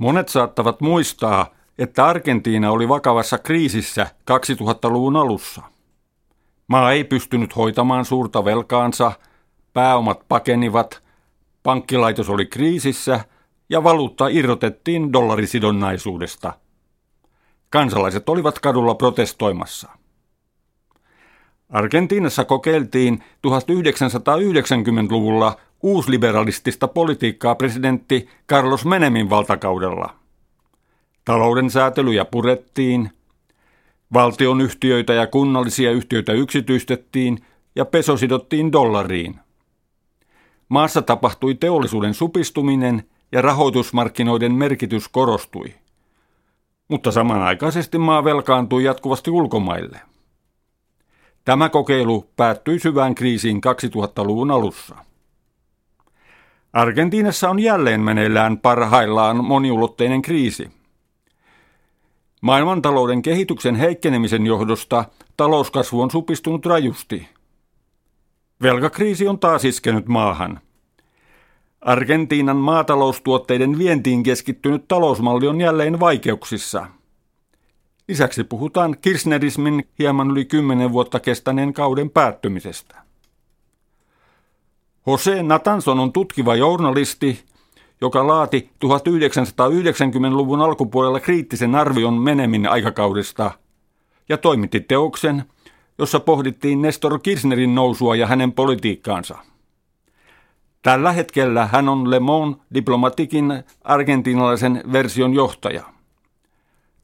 Monet saattavat muistaa, että Argentiina oli vakavassa kriisissä 2000-luvun alussa. Maa ei pystynyt hoitamaan suurta velkaansa, pääomat pakenivat, pankkilaitos oli kriisissä ja valuutta irrotettiin dollarisidonnaisuudesta. Kansalaiset olivat kadulla protestoimassa. Argentiinassa kokeiltiin 1990-luvulla uusliberalistista politiikkaa presidentti Carlos Menemin valtakaudella. Talouden säätelyjä purettiin, valtionyhtiöitä ja kunnallisia yhtiöitä yksityistettiin ja peso sidottiin dollariin. Maassa tapahtui teollisuuden supistuminen ja rahoitusmarkkinoiden merkitys korostui. Mutta samanaikaisesti maa velkaantui jatkuvasti ulkomaille. Tämä kokeilu päättyi syvään kriisiin 2000-luvun alussa. Argentiinassa on jälleen meneillään parhaillaan moniulotteinen kriisi. Maailmantalouden kehityksen heikkenemisen johdosta talouskasvu on supistunut rajusti. Velkakriisi on taas iskenyt maahan. Argentiinan maataloustuotteiden vientiin keskittynyt talousmalli on jälleen vaikeuksissa. Lisäksi puhutaan kirchnerismin hieman yli kymmenen vuotta kestäneen kauden päättymisestä. Jose Natanson on tutkiva journalisti, joka laati 1990-luvun alkupuolella kriittisen arvion menemin aikakaudesta ja toimitti teoksen, jossa pohdittiin Nestor Kirchnerin nousua ja hänen politiikkaansa. Tällä hetkellä hän on Le Monde Diplomatikin argentinalaisen version johtaja.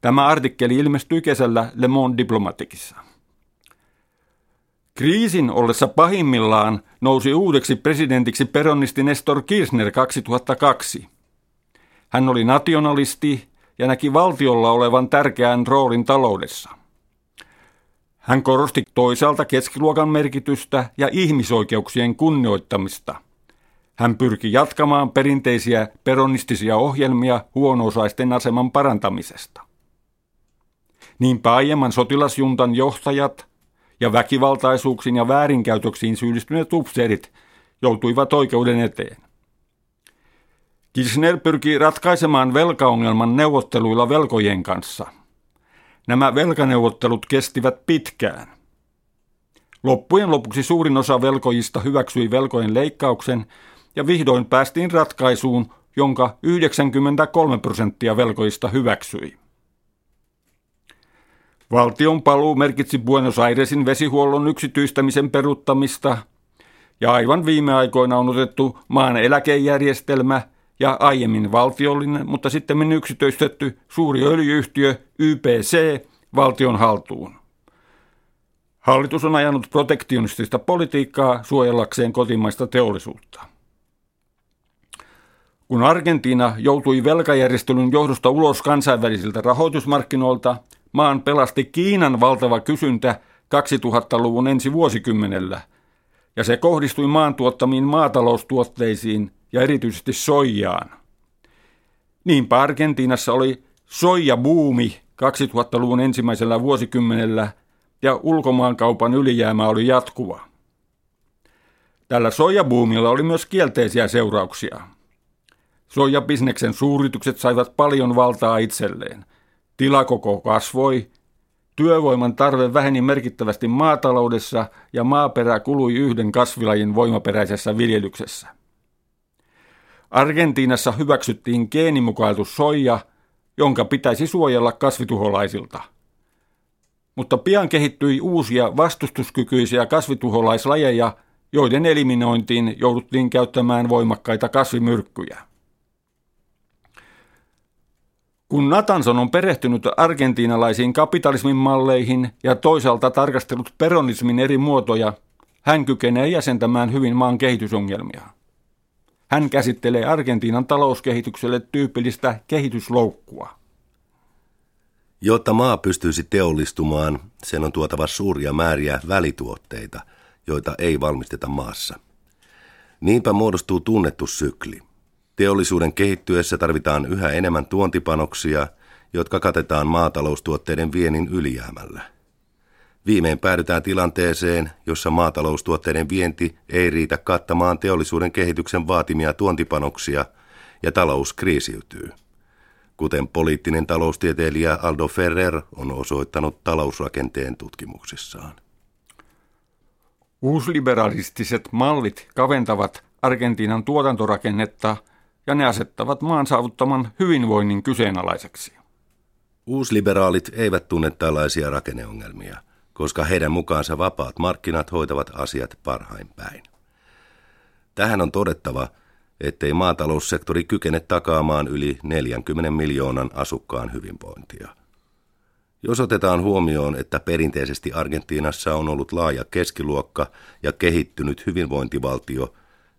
Tämä artikkeli ilmestyi kesällä Le Monde Diplomatikissa. Kriisin ollessa pahimmillaan nousi uudeksi presidentiksi peronisti Nestor Kirchner 2002. Hän oli nationalisti ja näki valtiolla olevan tärkeän roolin taloudessa. Hän korosti toisaalta keskiluokan merkitystä ja ihmisoikeuksien kunnioittamista. Hän pyrki jatkamaan perinteisiä peronistisia ohjelmia huono-osaisten aseman parantamisesta. Niinpä aiemman sotilasjuntan johtajat ja väkivaltaisuuksiin ja väärinkäytöksiin syyllistyneet upseerit joutuivat oikeuden eteen. Kirchner pyrki ratkaisemaan velkaongelman neuvotteluilla velkojen kanssa. Nämä velkaneuvottelut kestivät pitkään. Loppujen lopuksi suurin osa velkojista hyväksyi velkojen leikkauksen ja vihdoin päästiin ratkaisuun, jonka 93 prosenttia velkojista hyväksyi. Valtion paluu merkitsi Buenos Airesin vesihuollon yksityistämisen peruttamista, ja aivan viime aikoina on otettu maan eläkejärjestelmä ja aiemmin valtiollinen, mutta sitten yksityistetty suuri öljyyhtiö YPC valtion haltuun. Hallitus on ajanut protektionistista politiikkaa suojellakseen kotimaista teollisuutta. Kun Argentiina joutui velkajärjestelyn johdosta ulos kansainvälisiltä rahoitusmarkkinoilta – maan pelasti Kiinan valtava kysyntä 2000-luvun ensi vuosikymmenellä, ja se kohdistui maan tuottamiin maataloustuotteisiin ja erityisesti soijaan. Niinpä Argentiinassa oli soijabuumi 2000-luvun ensimmäisellä vuosikymmenellä ja ulkomaankaupan ylijäämä oli jatkuva. Tällä soijabuumilla oli myös kielteisiä seurauksia. Soijabisneksen suuritykset saivat paljon valtaa itselleen – Tilakoko kasvoi, työvoiman tarve väheni merkittävästi maataloudessa ja maaperä kului yhden kasvilajin voimaperäisessä viljelyksessä. Argentiinassa hyväksyttiin geenimukailtu soija, jonka pitäisi suojella kasvituholaisilta. Mutta pian kehittyi uusia vastustuskykyisiä kasvituholaislajeja, joiden eliminointiin jouduttiin käyttämään voimakkaita kasvimyrkkyjä. Kun Natanson on perehtynyt argentiinalaisiin kapitalismin malleihin ja toisaalta tarkastellut peronismin eri muotoja, hän kykenee jäsentämään hyvin maan kehitysongelmia. Hän käsittelee Argentiinan talouskehitykselle tyypillistä kehitysloukkua. Jotta maa pystyisi teollistumaan, sen on tuotava suuria määriä välituotteita, joita ei valmisteta maassa. Niinpä muodostuu tunnettu sykli. Teollisuuden kehittyessä tarvitaan yhä enemmän tuontipanoksia, jotka katetaan maataloustuotteiden viennin ylijäämällä. Viimein päädytään tilanteeseen, jossa maataloustuotteiden vienti ei riitä kattamaan teollisuuden kehityksen vaatimia tuontipanoksia ja talous kriisiytyy. kuten poliittinen taloustieteilijä Aldo Ferrer on osoittanut talousrakenteen tutkimuksissaan. Uusliberalistiset mallit kaventavat Argentiinan tuotantorakennetta ja ne asettavat maan saavuttaman hyvinvoinnin kyseenalaiseksi. Uusliberaalit eivät tunne tällaisia rakenneongelmia, koska heidän mukaansa vapaat markkinat hoitavat asiat parhain päin. Tähän on todettava, ettei maataloussektori kykene takaamaan yli 40 miljoonan asukkaan hyvinvointia. Jos otetaan huomioon, että perinteisesti Argentiinassa on ollut laaja keskiluokka ja kehittynyt hyvinvointivaltio,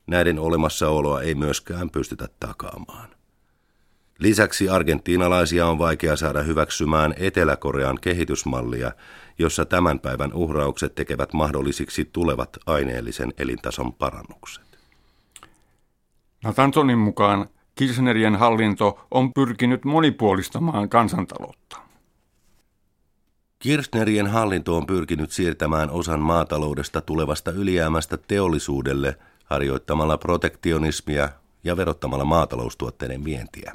näiden olemassaoloa ei myöskään pystytä takaamaan. Lisäksi argentiinalaisia on vaikea saada hyväksymään Etelä-Korean kehitysmallia, jossa tämän päivän uhraukset tekevät mahdollisiksi tulevat aineellisen elintason parannukset. Natansonin mukaan Kirchnerien hallinto on pyrkinyt monipuolistamaan kansantaloutta. Kirchnerien hallinto on pyrkinyt siirtämään osan maataloudesta tulevasta ylijäämästä teollisuudelle harjoittamalla protektionismia ja verottamalla maataloustuotteiden vientiä.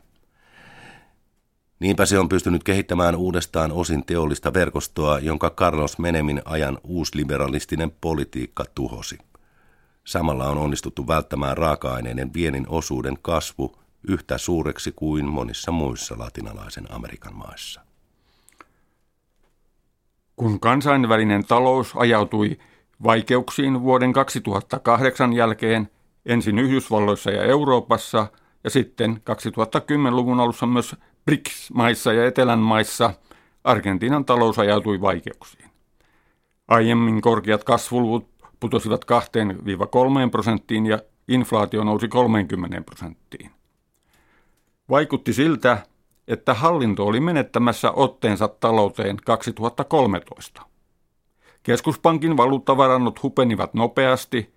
Niinpä se on pystynyt kehittämään uudestaan osin teollista verkostoa, jonka Carlos Menemin ajan uusliberalistinen politiikka tuhosi. Samalla on onnistuttu välttämään raaka-aineiden viennin osuuden kasvu yhtä suureksi kuin monissa muissa latinalaisen Amerikan maissa. Kun kansainvälinen talous ajautui vaikeuksiin vuoden 2008 jälkeen ensin Yhdysvalloissa ja Euroopassa ja sitten 2010-luvun alussa myös BRICS-maissa ja Etelän maissa, Argentiinan talous ajautui vaikeuksiin. Aiemmin korkeat kasvuluvut putosivat 2-3 prosenttiin ja inflaatio nousi 30 prosenttiin. Vaikutti siltä, että hallinto oli menettämässä otteensa talouteen 2013. Keskuspankin valuuttavarannot hupenivat nopeasti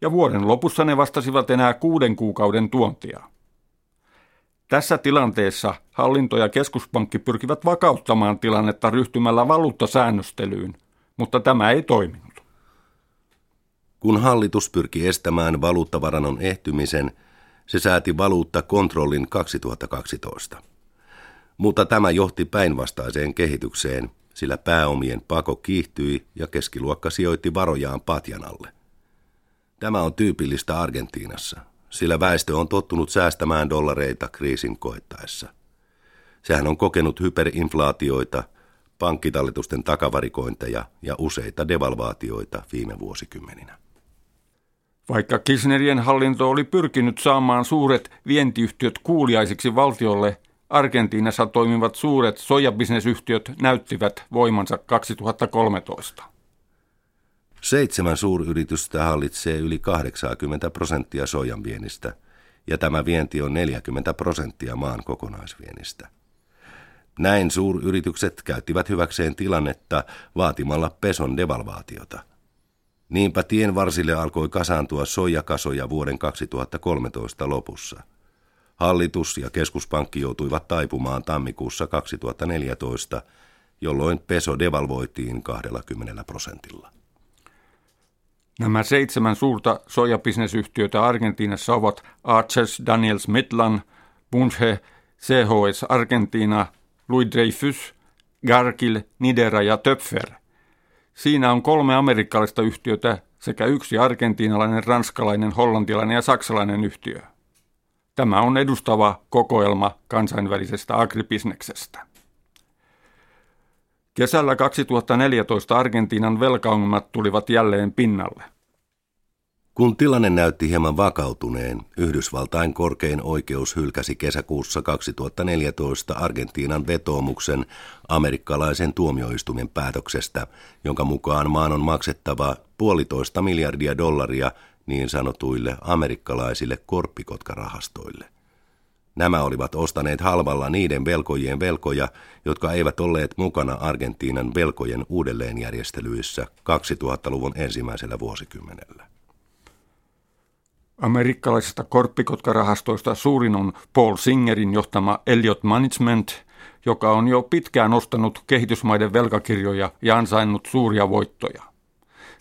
ja vuoden lopussa ne vastasivat enää kuuden kuukauden tuontia. Tässä tilanteessa hallinto ja keskuspankki pyrkivät vakauttamaan tilannetta ryhtymällä valuuttasäännöstelyyn, mutta tämä ei toiminut. Kun hallitus pyrki estämään valuuttavarannon ehtymisen, se sääti valuuttakontrollin 2012. Mutta tämä johti päinvastaiseen kehitykseen, sillä pääomien pako kiihtyi ja keskiluokka sijoitti varojaan patjan alle. Tämä on tyypillistä Argentiinassa, sillä väestö on tottunut säästämään dollareita kriisin koettaessa. Sehän on kokenut hyperinflaatioita, pankkitallitusten takavarikointeja ja useita devalvaatioita viime vuosikymmeninä. Vaikka Kirchnerien hallinto oli pyrkinyt saamaan suuret vientiyhtiöt kuuliaisiksi valtiolle, Argentiinassa toimivat suuret sojabisnesyhtiöt näyttivät voimansa 2013. Seitsemän suuryritystä hallitsee yli 80 prosenttia sojan viennistä, ja tämä vienti on 40 prosenttia maan kokonaisviennistä. Näin suuryritykset käyttivät hyväkseen tilannetta vaatimalla peson devalvaatiota. Niinpä tien varsille alkoi kasaantua soijakasoja vuoden 2013 lopussa. Hallitus ja keskuspankki joutuivat taipumaan tammikuussa 2014, jolloin peso devalvoitiin 20 prosentilla. Nämä seitsemän suurta sojabisnesyhtiötä Argentiinassa ovat Archers Daniels Midland, Bunge, CHS Argentina, Louis Dreyfus, Garkil, Nidera ja Töpfer. Siinä on kolme amerikkalaista yhtiötä sekä yksi argentiinalainen, ranskalainen, hollantilainen ja saksalainen yhtiö. Tämä on edustava kokoelma kansainvälisestä agribisneksestä. Kesällä 2014 Argentiinan velkaongelmat tulivat jälleen pinnalle. Kun tilanne näytti hieman vakautuneen, Yhdysvaltain korkein oikeus hylkäsi kesäkuussa 2014 Argentiinan vetoomuksen amerikkalaisen tuomioistuimen päätöksestä, jonka mukaan maan on maksettava puolitoista miljardia dollaria niin sanotuille amerikkalaisille korppikotkarahastoille. Nämä olivat ostaneet halvalla niiden velkojien velkoja, jotka eivät olleet mukana Argentiinan velkojen uudelleenjärjestelyissä 2000-luvun ensimmäisellä vuosikymmenellä. Amerikkalaisista korppikotkarahastoista suurin on Paul Singerin johtama Elliot Management, joka on jo pitkään ostanut kehitysmaiden velkakirjoja ja ansainnut suuria voittoja.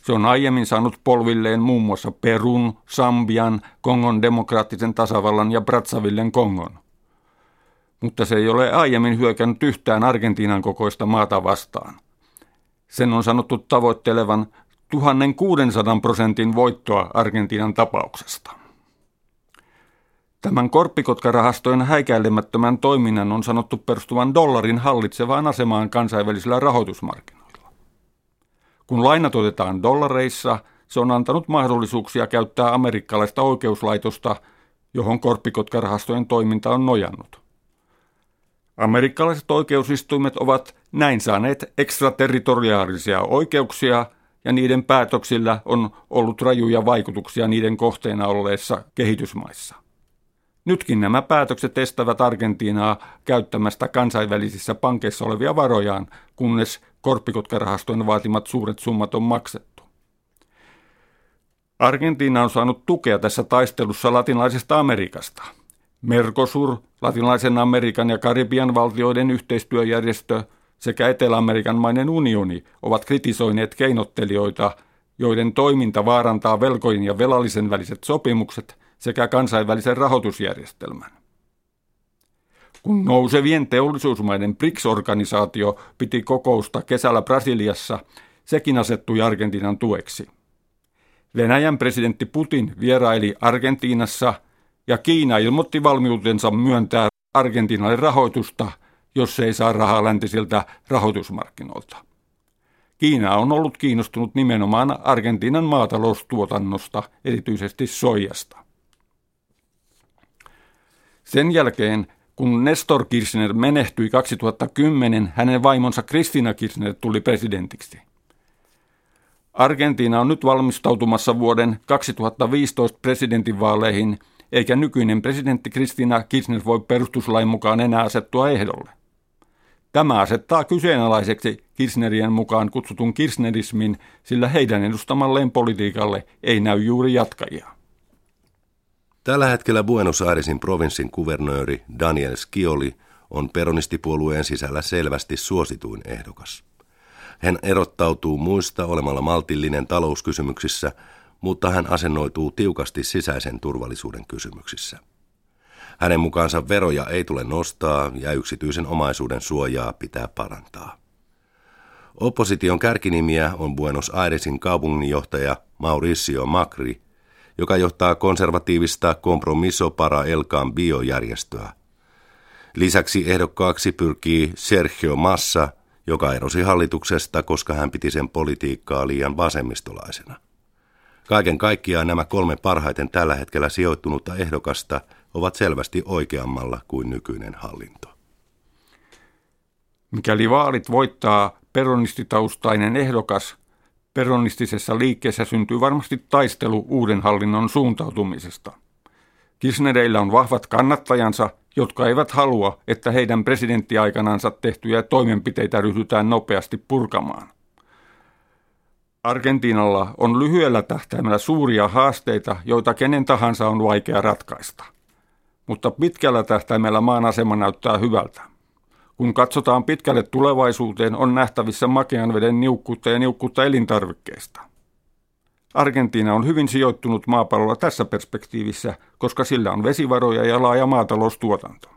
Se on aiemmin saanut polvilleen muun muassa Perun, Sambian, Kongon demokraattisen tasavallan ja Bratsavillen Kongon. mutta se ei ole aiemmin hyökännyt yhtään Argentiinan kokoista maata vastaan. Sen on sanottu tavoittelevan 1600 prosentin voittoa Argentiinan tapauksesta. Tämän korppikotkarahastojen häikäilemättömän toiminnan on sanottu perustuvan dollarin hallitsevaan asemaan kansainvälisillä rahoitusmarkkinoilla. Kun lainat otetaan dollareissa, se on antanut mahdollisuuksia käyttää amerikkalaista oikeuslaitosta, johon korppikotkarahastojen toiminta on nojannut. Amerikkalaiset oikeusistuimet ovat näin saaneet ekstraterritoriaalisia oikeuksia ja niiden päätöksillä on ollut rajuja vaikutuksia niiden kohteena olleissa kehitysmaissa. Nytkin nämä päätökset estävät Argentiinaa käyttämästä kansainvälisissä pankeissa olevia varojaan, kunnes korppikotkarahastojen vaatimat suuret summat on maksettu. Argentiina on saanut tukea tässä taistelussa latinalaisesta Amerikasta. Mercosur, latinalaisen Amerikan ja Karibian valtioiden yhteistyöjärjestö sekä Etelä-Amerikan mainen unioni ovat kritisoineet keinottelijoita, joiden toiminta vaarantaa velkojen ja velallisen väliset sopimukset – sekä kansainvälisen rahoitusjärjestelmän. Kun nousevien teollisuusmaiden BRICS-organisaatio piti kokousta kesällä Brasiliassa, sekin asettui Argentiinan tueksi. Venäjän presidentti Putin vieraili Argentiinassa ja Kiina ilmoitti valmiutensa myöntää Argentiinalle rahoitusta, jos se ei saa rahaa läntisiltä rahoitusmarkkinoilta. Kiina on ollut kiinnostunut nimenomaan Argentiinan maataloustuotannosta, erityisesti soijasta. Sen jälkeen, kun Nestor Kirchner menehtyi 2010, hänen vaimonsa Kristina Kirchner tuli presidentiksi. Argentiina on nyt valmistautumassa vuoden 2015 presidentinvaaleihin, eikä nykyinen presidentti Kristina Kirchner voi perustuslain mukaan enää asettua ehdolle. Tämä asettaa kyseenalaiseksi Kirchnerien mukaan kutsutun kirchnerismin, sillä heidän edustamalleen politiikalle ei näy juuri jatkajia. Tällä hetkellä Buenos Airesin provinssin kuvernööri Daniel Scioli on peronistipuolueen sisällä selvästi suosituin ehdokas. Hän erottautuu muista olemalla maltillinen talouskysymyksissä, mutta hän asennoituu tiukasti sisäisen turvallisuuden kysymyksissä. Hänen mukaansa veroja ei tule nostaa ja yksityisen omaisuuden suojaa pitää parantaa. Opposition kärkinimiä on Buenos Airesin kaupunginjohtaja Mauricio Macri joka johtaa konservatiivista Compromiso para el Cambio-järjestöä. Lisäksi ehdokkaaksi pyrkii Sergio Massa, joka erosi hallituksesta, koska hän piti sen politiikkaa liian vasemmistolaisena. Kaiken kaikkiaan nämä kolme parhaiten tällä hetkellä sijoittunutta ehdokasta ovat selvästi oikeammalla kuin nykyinen hallinto. Mikäli vaalit voittaa peronistitaustainen ehdokas, peronistisessa liikkeessä syntyy varmasti taistelu uuden hallinnon suuntautumisesta. Kirchnereillä on vahvat kannattajansa, jotka eivät halua, että heidän presidenttiaikanansa tehtyjä toimenpiteitä ryhdytään nopeasti purkamaan. Argentiinalla on lyhyellä tähtäimellä suuria haasteita, joita kenen tahansa on vaikea ratkaista. Mutta pitkällä tähtäimellä maan asema näyttää hyvältä. Kun katsotaan pitkälle tulevaisuuteen, on nähtävissä makean veden niukkuutta ja niukkuutta elintarvikkeista. Argentiina on hyvin sijoittunut maapallolla tässä perspektiivissä, koska sillä on vesivaroja ja laaja maataloustuotanto.